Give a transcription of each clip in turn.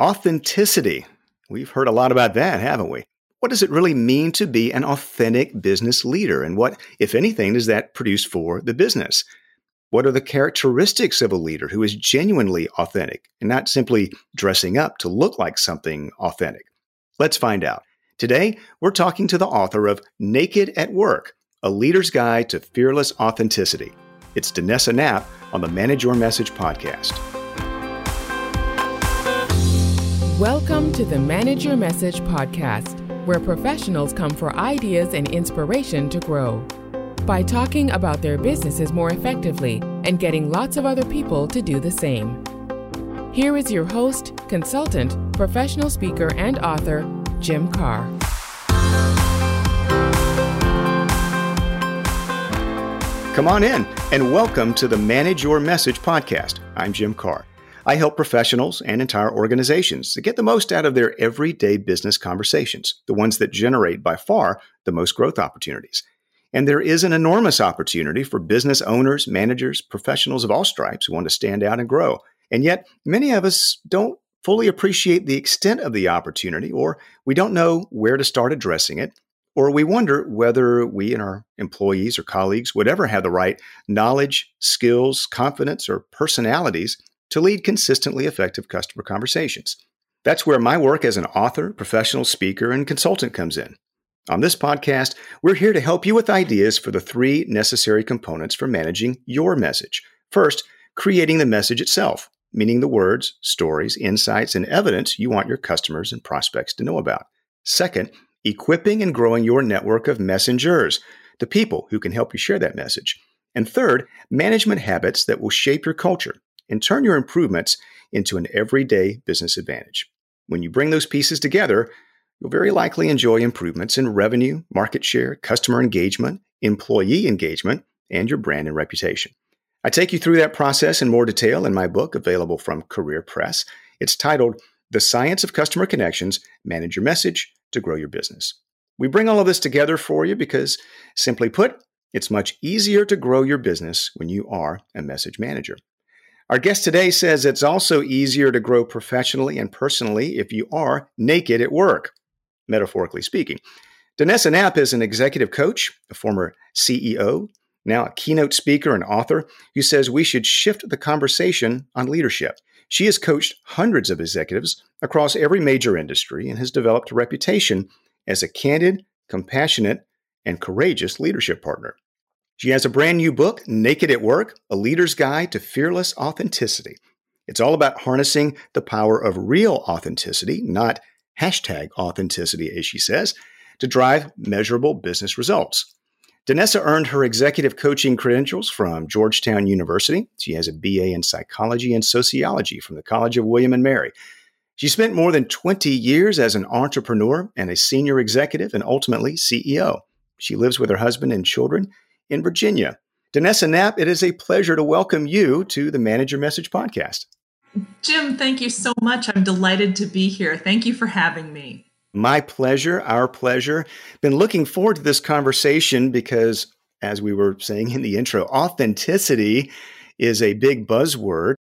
Authenticity. We've heard a lot about that, haven't we? What does it really mean to be an authentic business leader? And what, if anything, does that produce for the business? What are the characteristics of a leader who is genuinely authentic and not simply dressing up to look like something authentic? Let's find out. Today, we're talking to the author of Naked at Work A Leader's Guide to Fearless Authenticity. It's Danessa Knaupp on the Manage Your Message podcast. Welcome to the Manage Your Message podcast, where professionals come for ideas and inspiration to grow. By talking about their businesses more effectively and getting lots of other people to do the same. Here is your host, consultant, professional speaker, and author, Jim Karrh. Come on in and welcome to the Manage Your Message podcast. I'm Jim Karrh. I help professionals and entire organizations to get the most out of their everyday business conversations, the ones that generate by far the most growth opportunities. And there is an enormous opportunity for business owners, managers, professionals of all stripes who want to stand out and grow. And yet, many of us don't fully appreciate the extent of the opportunity, or we don't know where to start addressing it, or we wonder whether we and our employees or colleagues would ever have the right knowledge, skills, confidence, or personalities to lead consistently effective customer conversations. That's where my work as an author, professional speaker, and consultant comes in. On this podcast, we're here to help you with ideas for the three necessary components for managing your message. First, creating the message itself, meaning the words, stories, insights, and evidence you want your customers and prospects to know about. Second, equipping and growing your network of messengers, the people who can help you share that message. And third, management habits that will shape your culture and turn your improvements into an everyday business advantage. When you bring those pieces together, you'll very likely enjoy improvements in revenue, market share, customer engagement, employee engagement, and your brand and reputation. I take you through that process in more detail in my book, available from Career Press. It's titled The Science of Customer Connections Manage Your Message to Grow Your Business. We bring all of this together for you because, simply put, it's much easier to grow your business when you are a message manager. Our guest today says it's also easier to grow professionally and personally if you are naked at work, metaphorically speaking. Danessa Knaupp is an executive coach, a former CEO, now a keynote speaker and author, who says we should shift the conversation on leadership. She has coached hundreds of executives across every major industry and has developed a reputation as a candid, compassionate, and courageous leadership partner. She has a brand new book, Naked at Work A Leader's Guide to Fearless Authenticity. It's all about harnessing the power of real authenticity, not hashtag authenticity, as she says, to drive measurable business results. Danessa earned her executive coaching credentials from Georgetown University. She has a BA in psychology and sociology from the College of William and Mary. She spent more than 20 years as an entrepreneur and a senior executive and ultimately CEO. She lives with her husband and children in Virginia. Danessa Knaupp, it is a pleasure to welcome you to the Manage Your Message podcast. Jim, thank you so much. I'm delighted to be here. Thank you for having me. My pleasure, our pleasure. Been looking forward to this conversation because, as we were saying in the intro, authenticity is a big buzzword.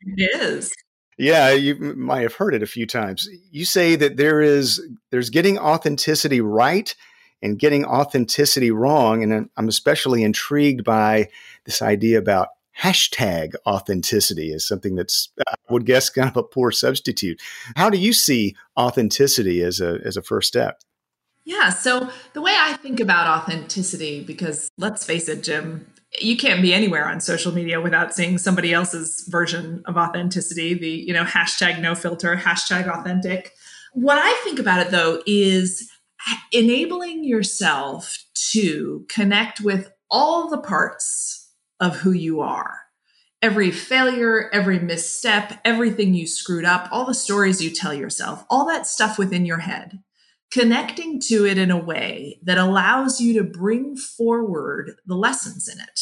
It is. Yeah, you might have heard it a few times. You say that there is there's getting authenticity right and getting authenticity wrong. And I'm especially intrigued by this idea about hashtag authenticity is something that's uh, I would guess kind of a poor substitute. How do you see authenticity as a as a first step? Yeah, so the way I think about authenticity, because let's face it, Jim, you can't be anywhere on social media without seeing somebody else's version of authenticity, the you know hashtag no filter, hashtag authentic. What I think about it though is enabling yourself to connect with all the parts of who you are. Every failure, every misstep, everything you screwed up, all the stories you tell yourself, all that stuff within your head, connecting to it in a way that allows you to bring forward the lessons in it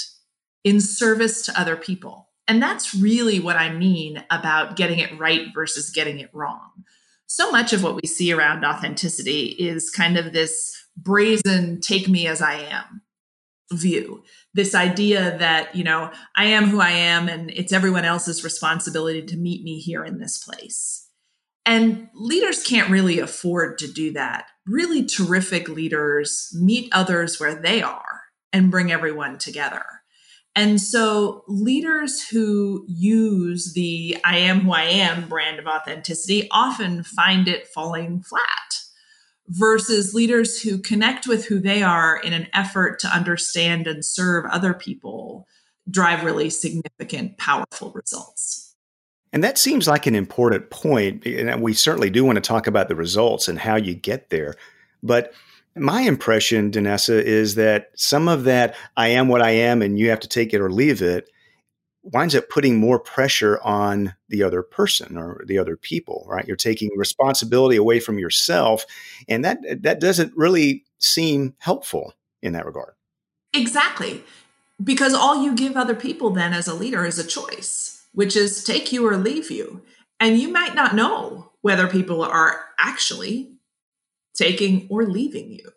in service to other people. And that's really what I mean about getting it right versus getting it wrong so much of what we see around authenticity is kind of this brazen take me as I am view. This idea that, you know, I am who I am and it's everyone else's responsibility to meet me here in this place. And leaders can't really afford to do that. Really terrific leaders meet others where they are and bring everyone together. And so, leaders who use the I am who I am brand of authenticity often find it falling flat versus leaders who connect with who they are in an effort to understand and serve other people drive really significant, powerful results. And that seems like an important point. And we certainly do want to talk about the results and how you get there. But my impression, Danessa, is that some of that I am what I am and you have to take it or leave it winds up putting more pressure on the other person or the other people, right? You're taking responsibility away from yourself. And that that doesn't really seem helpful in that regard. Exactly. Because all you give other people then as a leader is a choice, which is take you or leave you. And you might not know whether people are actually taking or leaving you.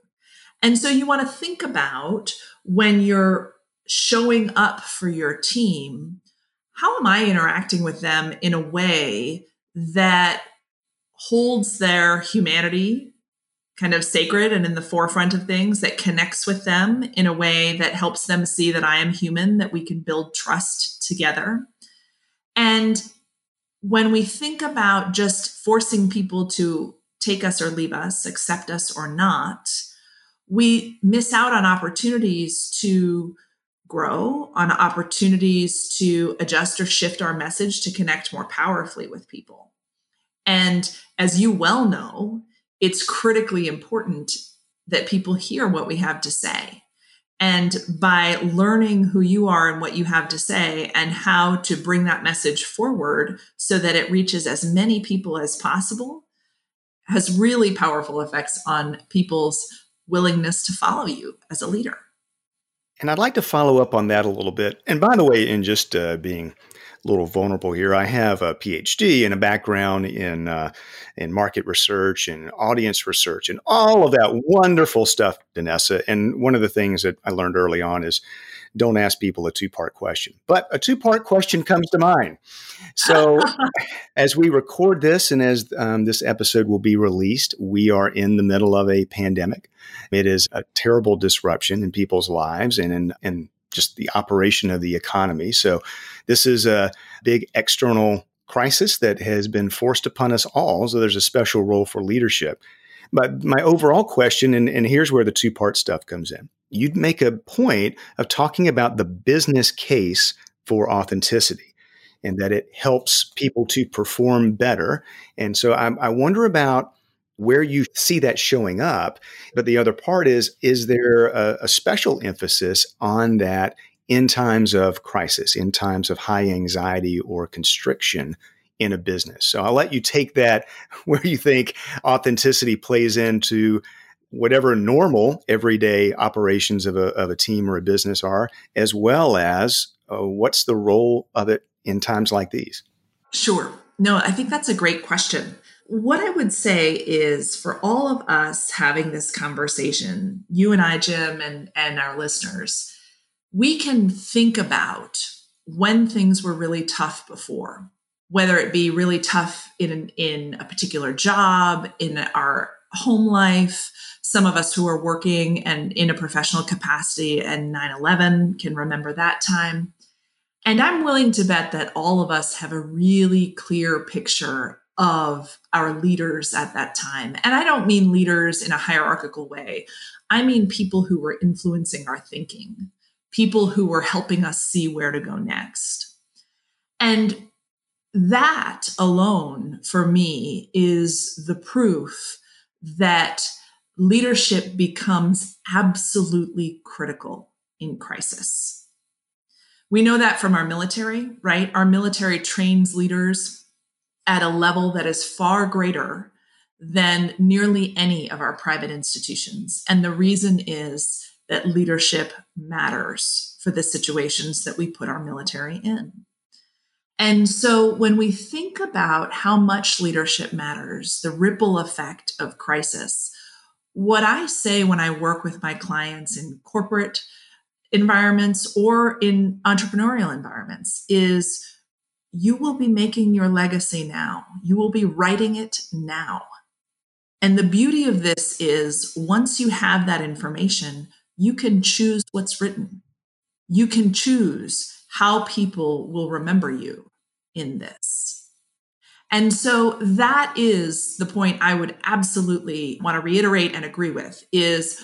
And so you want to think about when you're showing up for your team, how am I interacting with them in a way that holds their humanity kind of sacred and in the forefront of things, that connects with them in a way that helps them see that I am human, that we can build trust together. And when we think about just forcing people to take us or leave us, accept us or not, we miss out on opportunities to grow, on opportunities to adjust or shift our message to connect more powerfully with people. And as you well know, it's critically important that people hear what we have to say. And by learning who you are and what you have to say and how to bring that message forward so that it reaches as many people as possible, has really powerful effects on people's willingness to follow you as a leader. And I'd like to follow up on that a little bit. And by the way, in just uh, being a little vulnerable here, I have a PhD and a background in uh, in market research and audience research and all of that wonderful stuff, Danessa. And one of the things that I learned early on is don't ask people a two part question. But a two part question comes to mind. So, as we record this and as um, this episode will be released, we are in the middle of a pandemic. It is a terrible disruption in people's lives and in, in just the operation of the economy. So, this is a big external crisis that has been forced upon us all. So, there's a special role for leadership. But my overall question, and, and here's where the two part stuff comes in you'd make a point of talking about the business case for authenticity and that it helps people to perform better. And so I, I wonder about where you see that showing up. But the other part is, is there a, a special emphasis on that in times of crisis, in times of high anxiety or constriction in a business? So I'll let you take that where you think authenticity plays into whatever normal everyday operations of a, of a team or a business are, as well as uh, what's the role of it in times like these? Sure. No, I think that's a great question. What I would say is for all of us having this conversation, you and I, Jim, and, and our listeners, we can think about when things were really tough before, whether it be really tough in, in a particular job, in our home life, some of us who are working and in a professional capacity and 9 11 can remember that time. And I'm willing to bet that all of us have a really clear picture of our leaders at that time. And I don't mean leaders in a hierarchical way, I mean people who were influencing our thinking, people who were helping us see where to go next. And that alone for me is the proof that leadership becomes absolutely critical in crisis. We know that from our military, right? Our military trains leaders at a level that is far greater than nearly any of our private institutions. And the reason is that leadership matters for the situations that we put our military in. And so when we think about how much leadership matters, the ripple effect of crisis, what I say when I work with my clients in corporate environments or in entrepreneurial environments is you will be making your legacy now. You will be writing it now. And the beauty of this is once you have that information, you can choose what's written. You can choose how people will remember you in this. And so that is the point I would absolutely want to reiterate and agree with is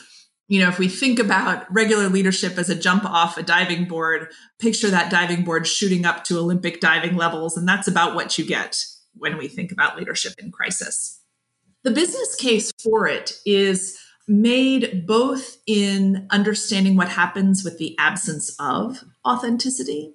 you know, if we think about regular leadership as a jump off a diving board, picture that diving board shooting up to Olympic diving levels. And that's about what you get when we think about leadership in crisis. The business case for it is made both in understanding what happens with the absence of authenticity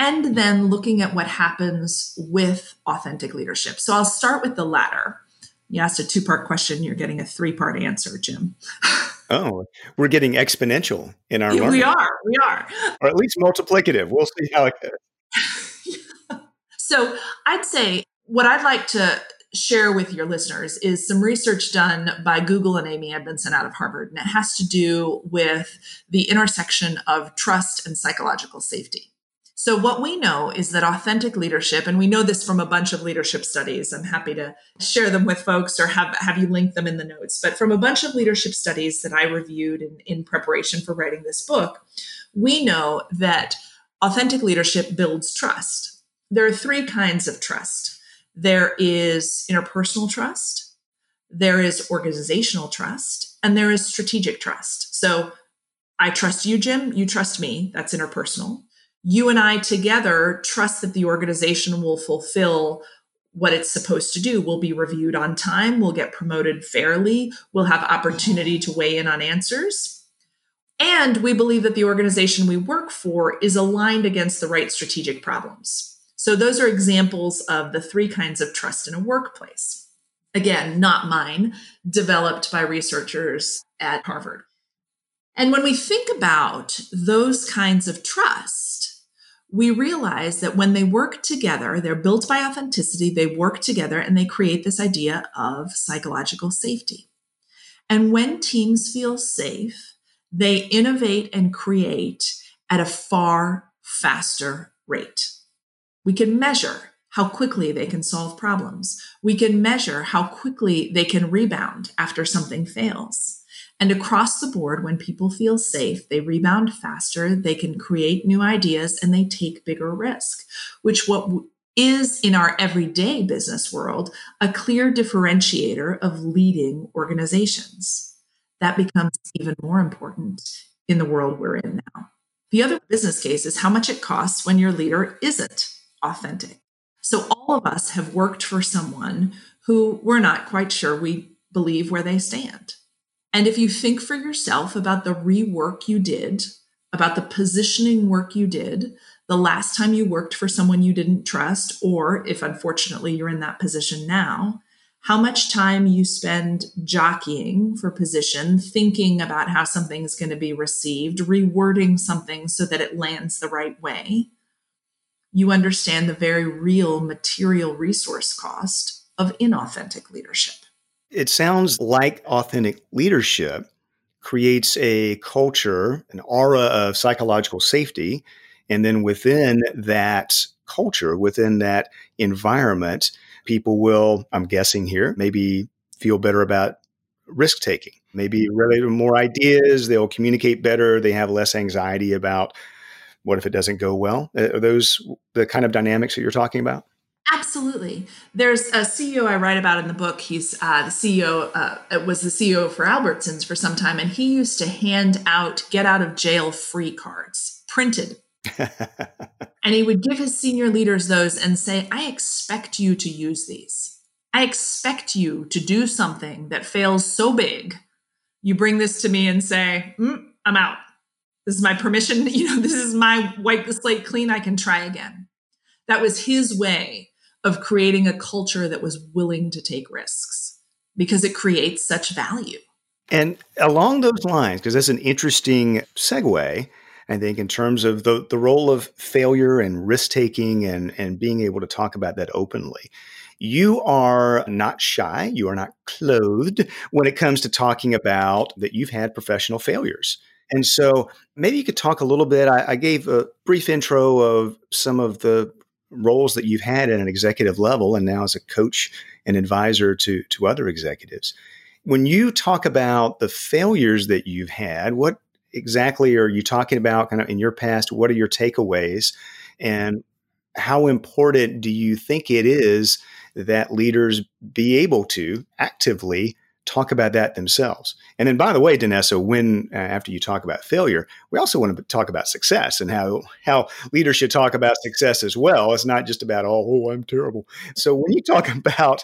and then looking at what happens with authentic leadership. So I'll start with the latter. You asked a two part question, you're getting a three part answer, Jim. Oh, we're getting exponential in our learning. We are, we are. Or at least multiplicative. We'll see how it goes. so I'd say what I'd like to share with your listeners is some research done by Google and Amy Edmondson out of Harvard. And it has to do with the intersection of trust and psychological safety. So, what we know is that authentic leadership, and we know this from a bunch of leadership studies, I'm happy to share them with folks or have, have you link them in the notes, but from a bunch of leadership studies that I reviewed in, in preparation for writing this book, we know that authentic leadership builds trust. There are three kinds of trust there is interpersonal trust, there is organizational trust, and there is strategic trust. So, I trust you, Jim, you trust me, that's interpersonal you and I together trust that the organization will fulfill what it's supposed to do. We'll be reviewed on time, we'll get promoted fairly, we'll have opportunity to weigh in on answers. And we believe that the organization we work for is aligned against the right strategic problems. So, those are examples of the three kinds of trust in a workplace. Again, not mine, developed by researchers at Harvard. And when we think about those kinds of trust, we realize that when they work together, they're built by authenticity, they work together and they create this idea of psychological safety. And when teams feel safe, they innovate and create at a far faster rate. We can measure how quickly they can solve problems. We can measure how quickly they can rebound after something fails. And across the board, when people feel safe, they rebound faster, they can create new ideas, and they take bigger risk, which what is in our everyday business world a clear differentiator of leading organizations. That becomes even more important in the world we're in now. The other business case is how much it costs when your leader isn't authentic. So, all of us have worked for someone who we're not quite sure we believe where they stand. And if you think for yourself about the rework you did, about the positioning work you did, the last time you worked for someone you didn't trust, or if unfortunately you're in that position now, how much time you spend jockeying for position, thinking about how something's going to be received, rewording something so that it lands the right way, you understand the very real material resource cost of inauthentic leadership. It sounds like authentic leadership creates a culture, an aura of psychological safety. And then within that culture, within that environment, people will, I'm guessing here, maybe feel better about risk taking, maybe relate to more ideas. They'll communicate better. They have less anxiety about what if it doesn't go well. Uh, are those the kind of dynamics that you're talking about? Absolutely. There's a CEO I write about in the book. He's uh, the CEO, uh, was the CEO for Albertsons for some time, and he used to hand out get out of jail free cards printed. and he would give his senior leaders those and say, I expect you to use these. I expect you to do something that fails so big. You bring this to me and say, mm, I'm out. This is my permission. You know, this is my wipe the slate clean. I can try again. That was his way of creating a culture that was willing to take risks because it creates such value. And along those lines, because that's an interesting segue, I think, in terms of the, the role of failure and risk taking and, and being able to talk about that openly. You are not shy, you are not clothed when it comes to talking about that you've had professional failures. And so maybe you could talk a little bit. I, I gave a brief intro of some of the roles that you've had at an executive level and now as a coach and advisor to, to other executives. When you talk about the failures that you've had, what exactly are you talking about kind of in your past? What are your takeaways? And how important do you think it is that leaders be able to actively talk about that themselves. And then, by the way, Danessa, when uh, after you talk about failure, we also want to talk about success and how how leaders should talk about success as well. It's not just about oh, oh I'm terrible. So when you talk about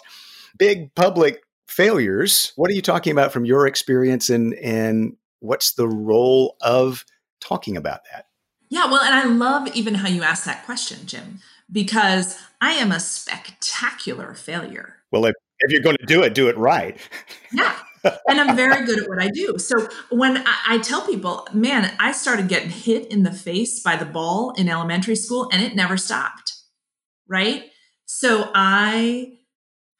big public failures, what are you talking about from your experience, and and what's the role of talking about that? Yeah, well, and I love even how you asked that question, Jim, because I am a spectacular failure. Well, if if you're going to do it, do it right. Yeah. and I'm very good at what I do. So when I, I, tell people, man, I started getting hit in the face by the ball in elementary school and it never stopped. Right. So I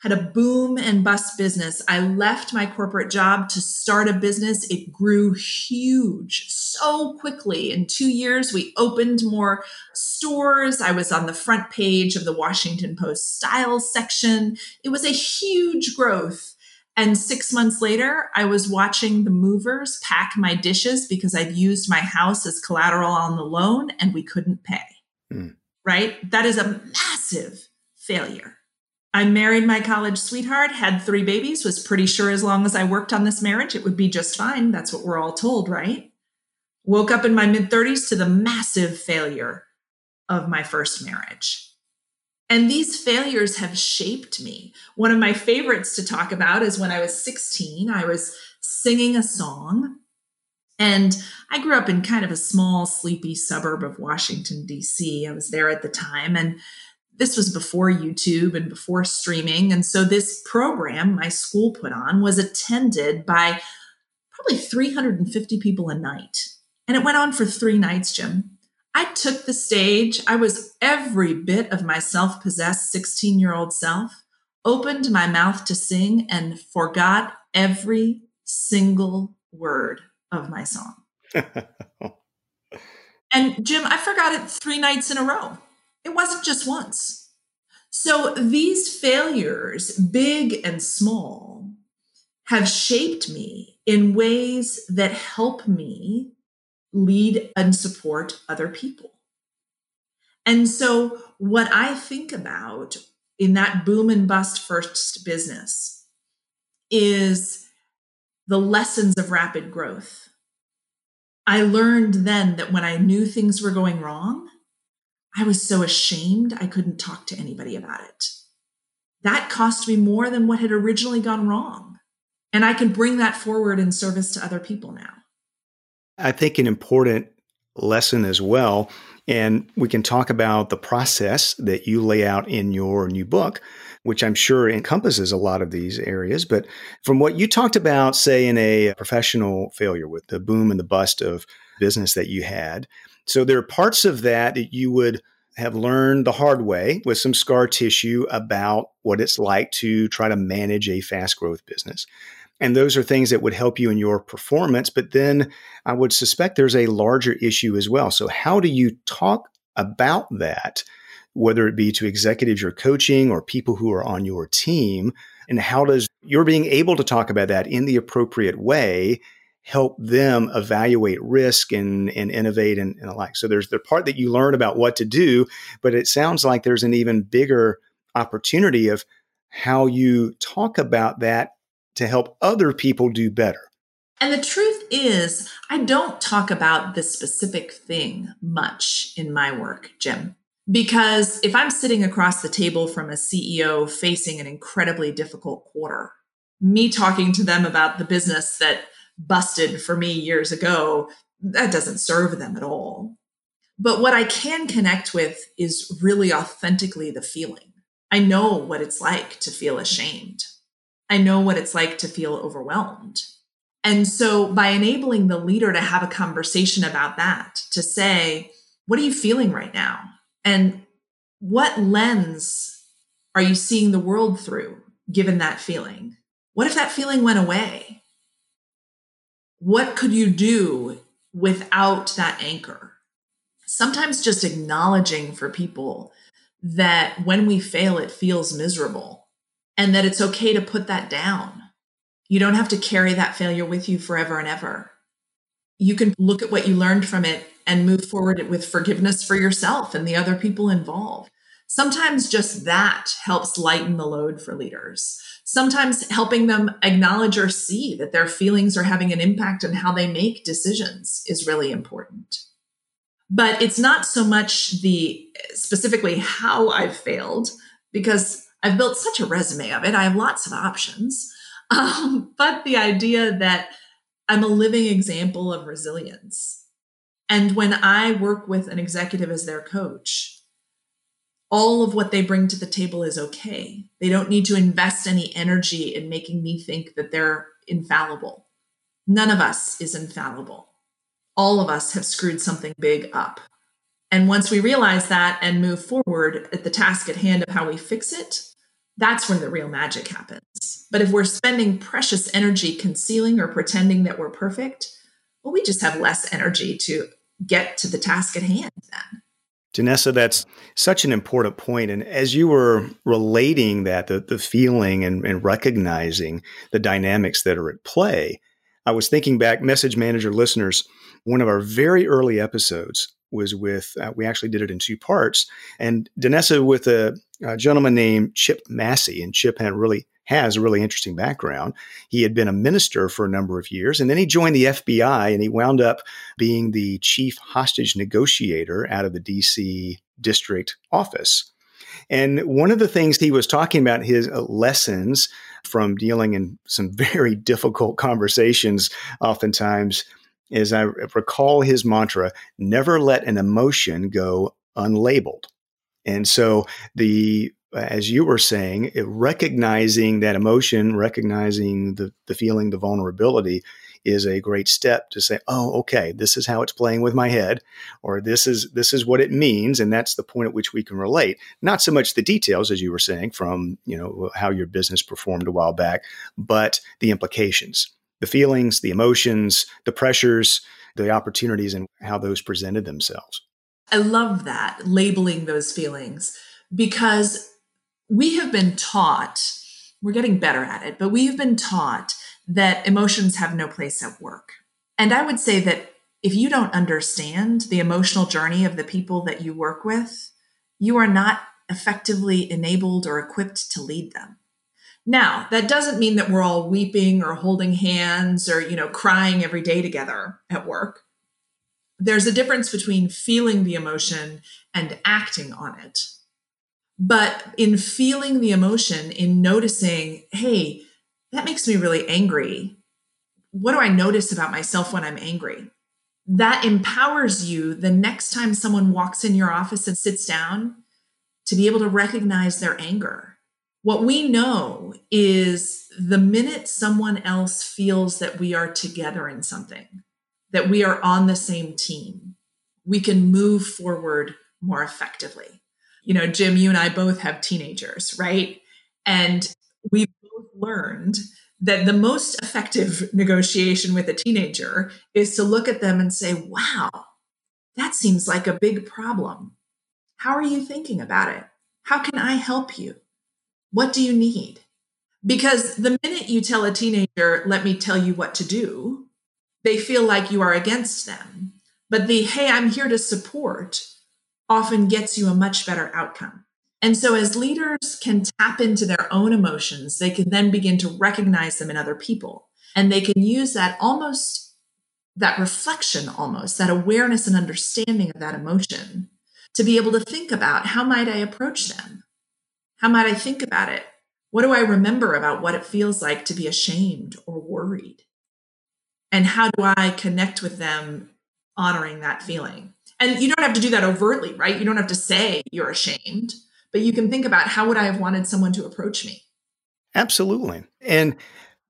had a boom and bust business. I left my corporate job to start a business. It grew huge so quickly. In two years, we opened more stores. I was on the front page of the Washington Post styles section. It was a huge growth. And six months later, I was watching the movers pack my dishes because I'd used my house as collateral on the loan and we couldn't pay. Mm. Right? That is a massive failure. I married my college sweetheart, had three babies, was pretty sure as long as I worked on this marriage, it would be just fine. That's what we're all told, right? Woke up in my mid 30s to the massive failure of my first marriage. And these failures have shaped me. One of my favorites to talk about is when I was 16, I was singing a song. And I grew up in kind of a small, sleepy suburb of Washington, D.C. I was there at the time. And this was before YouTube and before streaming. And so this program my school put on was attended by probably 350 people a night. And it went on for three nights, Jim. I took the stage. I was every bit of my self possessed 16 year old self, opened my mouth to sing, and forgot every single word of my song. and Jim, I forgot it three nights in a row. It wasn't just once. So these failures, big and small, have shaped me in ways that help me lead and support other people. And so, what I think about in that boom and bust first business is the lessons of rapid growth. I learned then that when I knew things were going wrong, I was so ashamed I couldn't talk to anybody about it. That cost me more than what had originally gone wrong. And I can bring that forward in service to other people now. I think an important lesson as well, and we can talk about the process that you lay out in your new book, which I'm sure encompasses a lot of these areas. But from what you talked about, say, in a professional failure with the boom and the bust of business that you had, so there are parts of that that you would have learned the hard way with some scar tissue about what it's like to try to manage a fast growth business. And those are things that would help you in your performance. But then I would suspect there's a larger issue as well. So, how do you talk about that, whether it be to executives you're coaching or people who are on your team? And how does your being able to talk about that in the appropriate way help them evaluate risk and, and innovate and, and the like. So there's the part that you learn about what to do, but it sounds like there's an even bigger opportunity of how you talk about that to help other people do better. And the truth is, I don't talk about this specific thing much in my work, Jim. Because if I'm sitting across the table from a CEO facing an incredibly difficult quarter, me talking to them about the business that busted for me years ago, that doesn't serve them at all. But what I can connect with is really authentically the feeling. I know what it's like to feel ashamed. I know what it's like to feel overwhelmed. And so by enabling the leader to have a conversation about that, to say, what are you feeling right now? And what lens are you seeing the world through given that feeling? What if that feeling went away? What could you do without that anchor? Sometimes just acknowledging for people that when we fail, it feels miserable and that it's okay to put that down. You don't have to carry that failure with you forever and ever. You can look at what you learned from it and move forward with forgiveness for yourself and the other people involved. Sometimes just that helps lighten the load for leaders. Sometimes helping them acknowledge or see that their feelings are having an impact on how they make decisions is really important. But it's not so much the specifically how I've failed, because I've built such a resume of it. I have lots of options. Um, but the idea that I'm a living example of resilience. And when I work with an executive as their coach, all of what they bring to the table is okay. They don't need to invest any energy in making me think that they're infallible. None of us is infallible. All of us have screwed something big up. And once we realize that and move forward at the task at hand of how we fix it, that's when the real magic happens. But if we're spending precious energy concealing or pretending that we're perfect, well, we just have less energy to get to the task at hand then. Danessa, that's such an important point. And as you were relating that, the, the feeling and, and recognizing the dynamics that are at play, I was thinking back, message manager listeners, one of our very early episodes was with, uh, we actually did it in two parts. And Danessa with a, a gentleman named Chip Massey. And Chip had really has a really interesting background. He had been a minister for a number of years, and then he joined the FBI and he wound up being the chief hostage negotiator out of the DC district office. And one of the things he was talking about his uh, lessons from dealing in some very difficult conversations, oftentimes, is I recall his mantra never let an emotion go unlabeled. And so the as you were saying, recognizing that emotion, recognizing the, the feeling, the vulnerability is a great step to say, oh, okay, this is how it's playing with my head, or this is this is what it means, and that's the point at which we can relate. Not so much the details, as you were saying, from you know how your business performed a while back, but the implications, the feelings, the emotions, the pressures, the opportunities, and how those presented themselves. I love that labeling those feelings because we have been taught, we're getting better at it, but we have been taught that emotions have no place at work. And I would say that if you don't understand the emotional journey of the people that you work with, you are not effectively enabled or equipped to lead them. Now, that doesn't mean that we're all weeping or holding hands or, you know, crying every day together at work. There's a difference between feeling the emotion and acting on it. But in feeling the emotion, in noticing, hey, that makes me really angry. What do I notice about myself when I'm angry? That empowers you the next time someone walks in your office and sits down to be able to recognize their anger. What we know is the minute someone else feels that we are together in something, that we are on the same team, we can move forward more effectively you know, Jim, you and I both have teenagers, right? And we've both learned that the most effective negotiation with a teenager is to look at them and say, wow, that seems like a big problem. How are you thinking about it? How can I help you? What do you need? Because the minute you tell a teenager, let me tell you what to do, they feel like you are against them. But the, hey, I'm here to support often gets you a much better outcome. And so, as leaders can tap into their own emotions, they can then begin to recognize them in other people. And they can use that almost, that reflection almost, that awareness and understanding of that emotion to be able to think about how might I approach them? How might I think about it? What do I remember about what it feels like to be ashamed or worried? And how do I connect with them honoring that feeling? And you don't have to do that overtly, right? You don't have to say you're ashamed, but you can think about how would I have wanted someone to approach me? Absolutely. And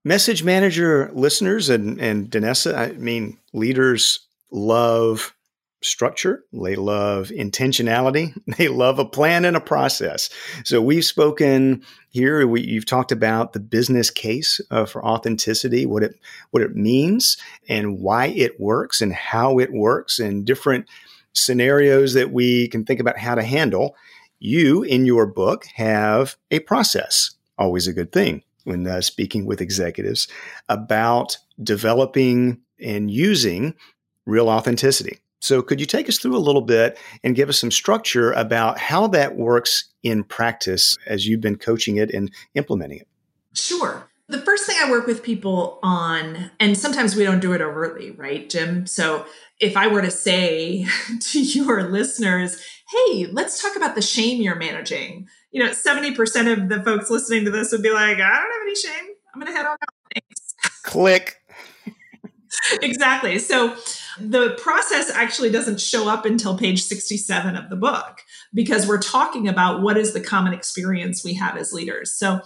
message manager listeners and, and Danessa, I mean, leaders love structure. They love intentionality. They love a plan and a process. So we've spoken here. We, you've talked about the business case uh, for authenticity, what it what it means, and why it works, and how it works, and different scenarios that we can think about how to handle. You, in your book, have a process, always a good thing when uh, speaking with executives about developing and using real authenticity. So, could you take us through a little bit and give us some structure about how that works in practice as you've been coaching it and implementing it? Sure. The first thing I work with people on, and sometimes we don't do it overtly, right, Jim? So, if I were to say to your listeners, hey, let's talk about the shame you're managing, you know, 70% of the folks listening to this would be like, I don't have any shame. I'm going to head on out. Thanks. Click. exactly. So the process actually doesn't show up until page 67 of the book because we're talking about what is the common experience we have as leaders. So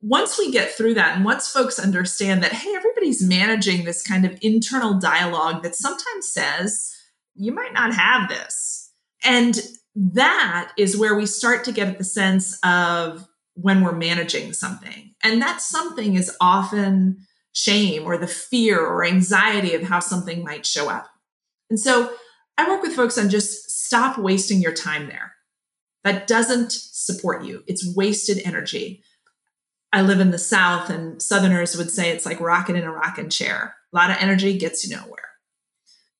once we get through that and once folks understand that, hey, everybody's managing this kind of internal dialogue that sometimes says, you might not have this. And that is where we start to get at the sense of when we're managing something. And that something is often shame or the fear or anxiety of how something might show up. And so I work with folks on just stop wasting your time there. That doesn't support you, it's wasted energy. I live in the South, and Southerners would say it's like rocking in a rocking chair. A lot of energy gets you nowhere.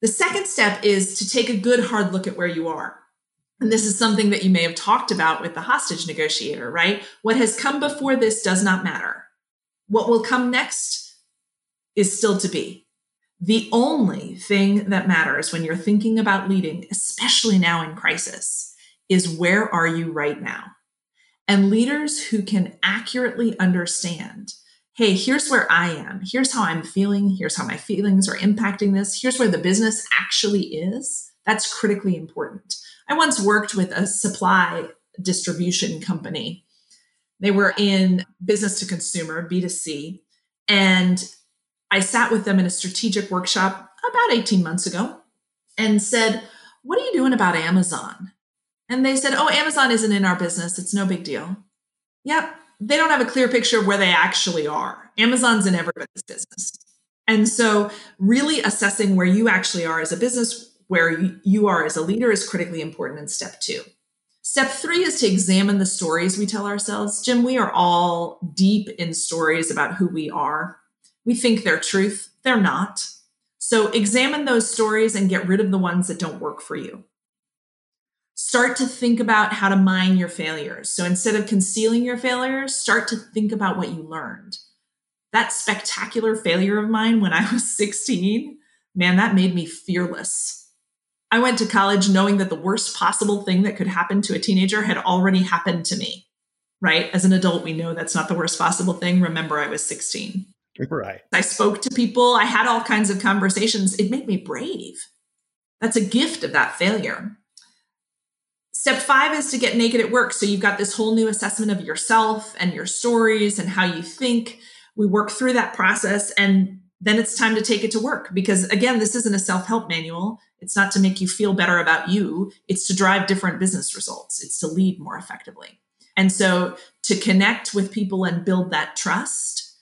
The second step is to take a good hard look at where you are. And this is something that you may have talked about with the hostage negotiator, right? What has come before this does not matter. What will come next is still to be. The only thing that matters when you're thinking about leading, especially now in crisis, is where are you right now? And leaders who can accurately understand hey, here's where I am, here's how I'm feeling, here's how my feelings are impacting this, here's where the business actually is, that's critically important. I once worked with a supply distribution company. They were in business to consumer, B2C, and I sat with them in a strategic workshop about 18 months ago and said, What are you doing about Amazon? And they said, Oh, Amazon isn't in our business. It's no big deal. Yep. They don't have a clear picture of where they actually are. Amazon's in everybody's business. And so, really assessing where you actually are as a business, where you are as a leader is critically important in step two. Step three is to examine the stories we tell ourselves. Jim, we are all deep in stories about who we are. We think they're truth, they're not. So examine those stories and get rid of the ones that don't work for you. Start to think about how to mine your failures. So instead of concealing your failures, start to think about what you learned. That spectacular failure of mine when I was 16, man, that made me fearless. I went to college knowing that the worst possible thing that could happen to a teenager had already happened to me, right? As an adult, we know that's not the worst possible thing. Remember, I was 16. Right. I spoke to people, I had all kinds of conversations. It made me brave. That's a gift of that failure. Step five is to get naked at work. So you've got this whole new assessment of yourself and your stories and how you think. We work through that process and then it's time to take it to work because again this isn't a self-help manual. It's not to make you feel better about you. It's to drive different business results. It's to lead more effectively. And so to connect with people and build that trust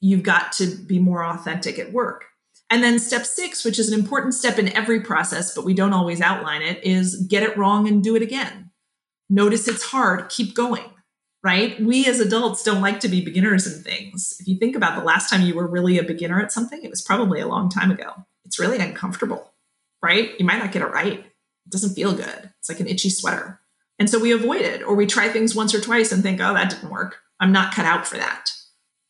you've got to be more authentic at work and then step six which is an important step in every process but we don't always outline it is get it wrong and do it again notice it's hard keep going right? We as adults don't like to be beginners in things. If you think about the last time you were really a beginner at something, it was probably a long time ago. It's really uncomfortable, right? You might not get it right. It doesn't feel good. It's like an itchy sweater. And so we avoid it or we try things once or twice and think, oh, that didn't work. I'm not cut out for that.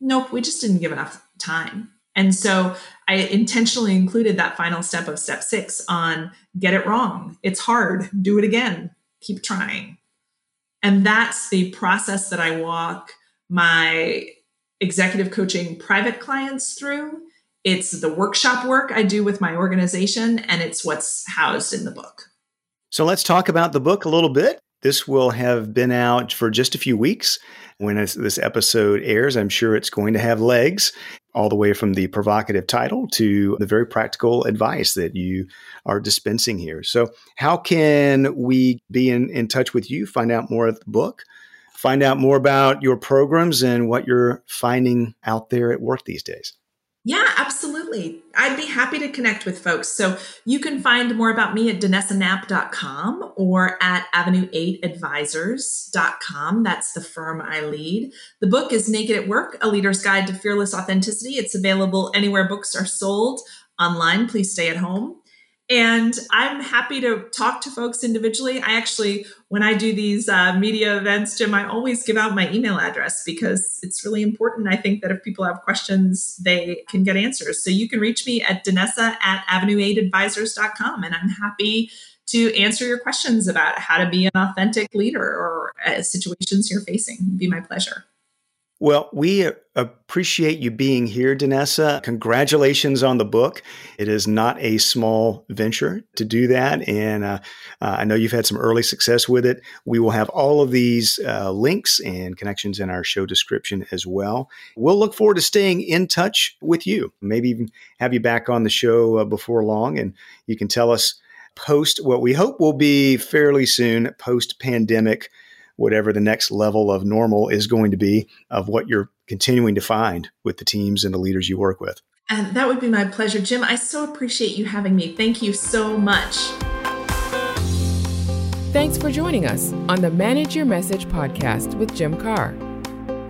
Nope, we just didn't give enough time. And so I intentionally included that final step of step six on get it wrong. It's hard. Do it again. Keep trying. And that's the process that I walk my executive coaching private clients through. It's the workshop work I do with my organization, and it's what's housed in the book. So let's talk about the book a little bit. This will have been out for just a few weeks. When this episode airs, I'm sure it's going to have legs all the way from the provocative title to the very practical advice that you are dispensing here. So, how can we be in, in touch with you, find out more of the book, find out more about your programs and what you're finding out there at work these days? Yeah, absolutely. I'd be happy to connect with folks. So you can find more about me at danessaknaupp.com or at avenue8advisors.com. That's the firm I lead. The book is Naked at Work, A Leader's Guide to Fearless Authenticity. It's available anywhere books are sold online. Please stay at home. And I'm happy to talk to folks individually. I actually, when I do these uh, media events, Jim, I always give out my email address because it's really important. I think that if people have questions, they can get answers. So you can reach me at Danessa at avenue8advisors.com. And I'm happy to answer your questions about how to be an authentic leader or uh, situations you're facing. It'd be my pleasure. Well, we appreciate you being here, Danessa. Congratulations on the book. It is not a small venture to do that. And uh, uh, I know you've had some early success with it. We will have all of these uh, links and connections in our show description as well. We'll look forward to staying in touch with you, maybe even have you back on the show uh, before long, and you can tell us post what we hope will be fairly soon post pandemic whatever the next level of normal is going to be of what you're continuing to find with the teams and the leaders you work with. And that would be my pleasure. Jim, I so appreciate you having me. Thank you so much. Thanks for joining us on the Manage Your Message podcast with Jim Karrh.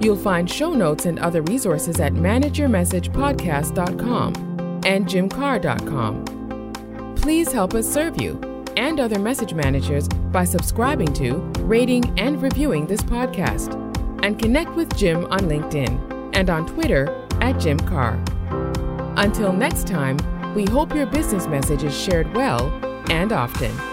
You'll find show notes and other resources at manageyourmessagepodcast.com and jimkarrh.com. Please help us serve you and other message managers by subscribing to, rating, and reviewing this podcast. And connect with Jim on LinkedIn and on Twitter at Jim Karrh. Until next time, we hope your business message is shared well and often.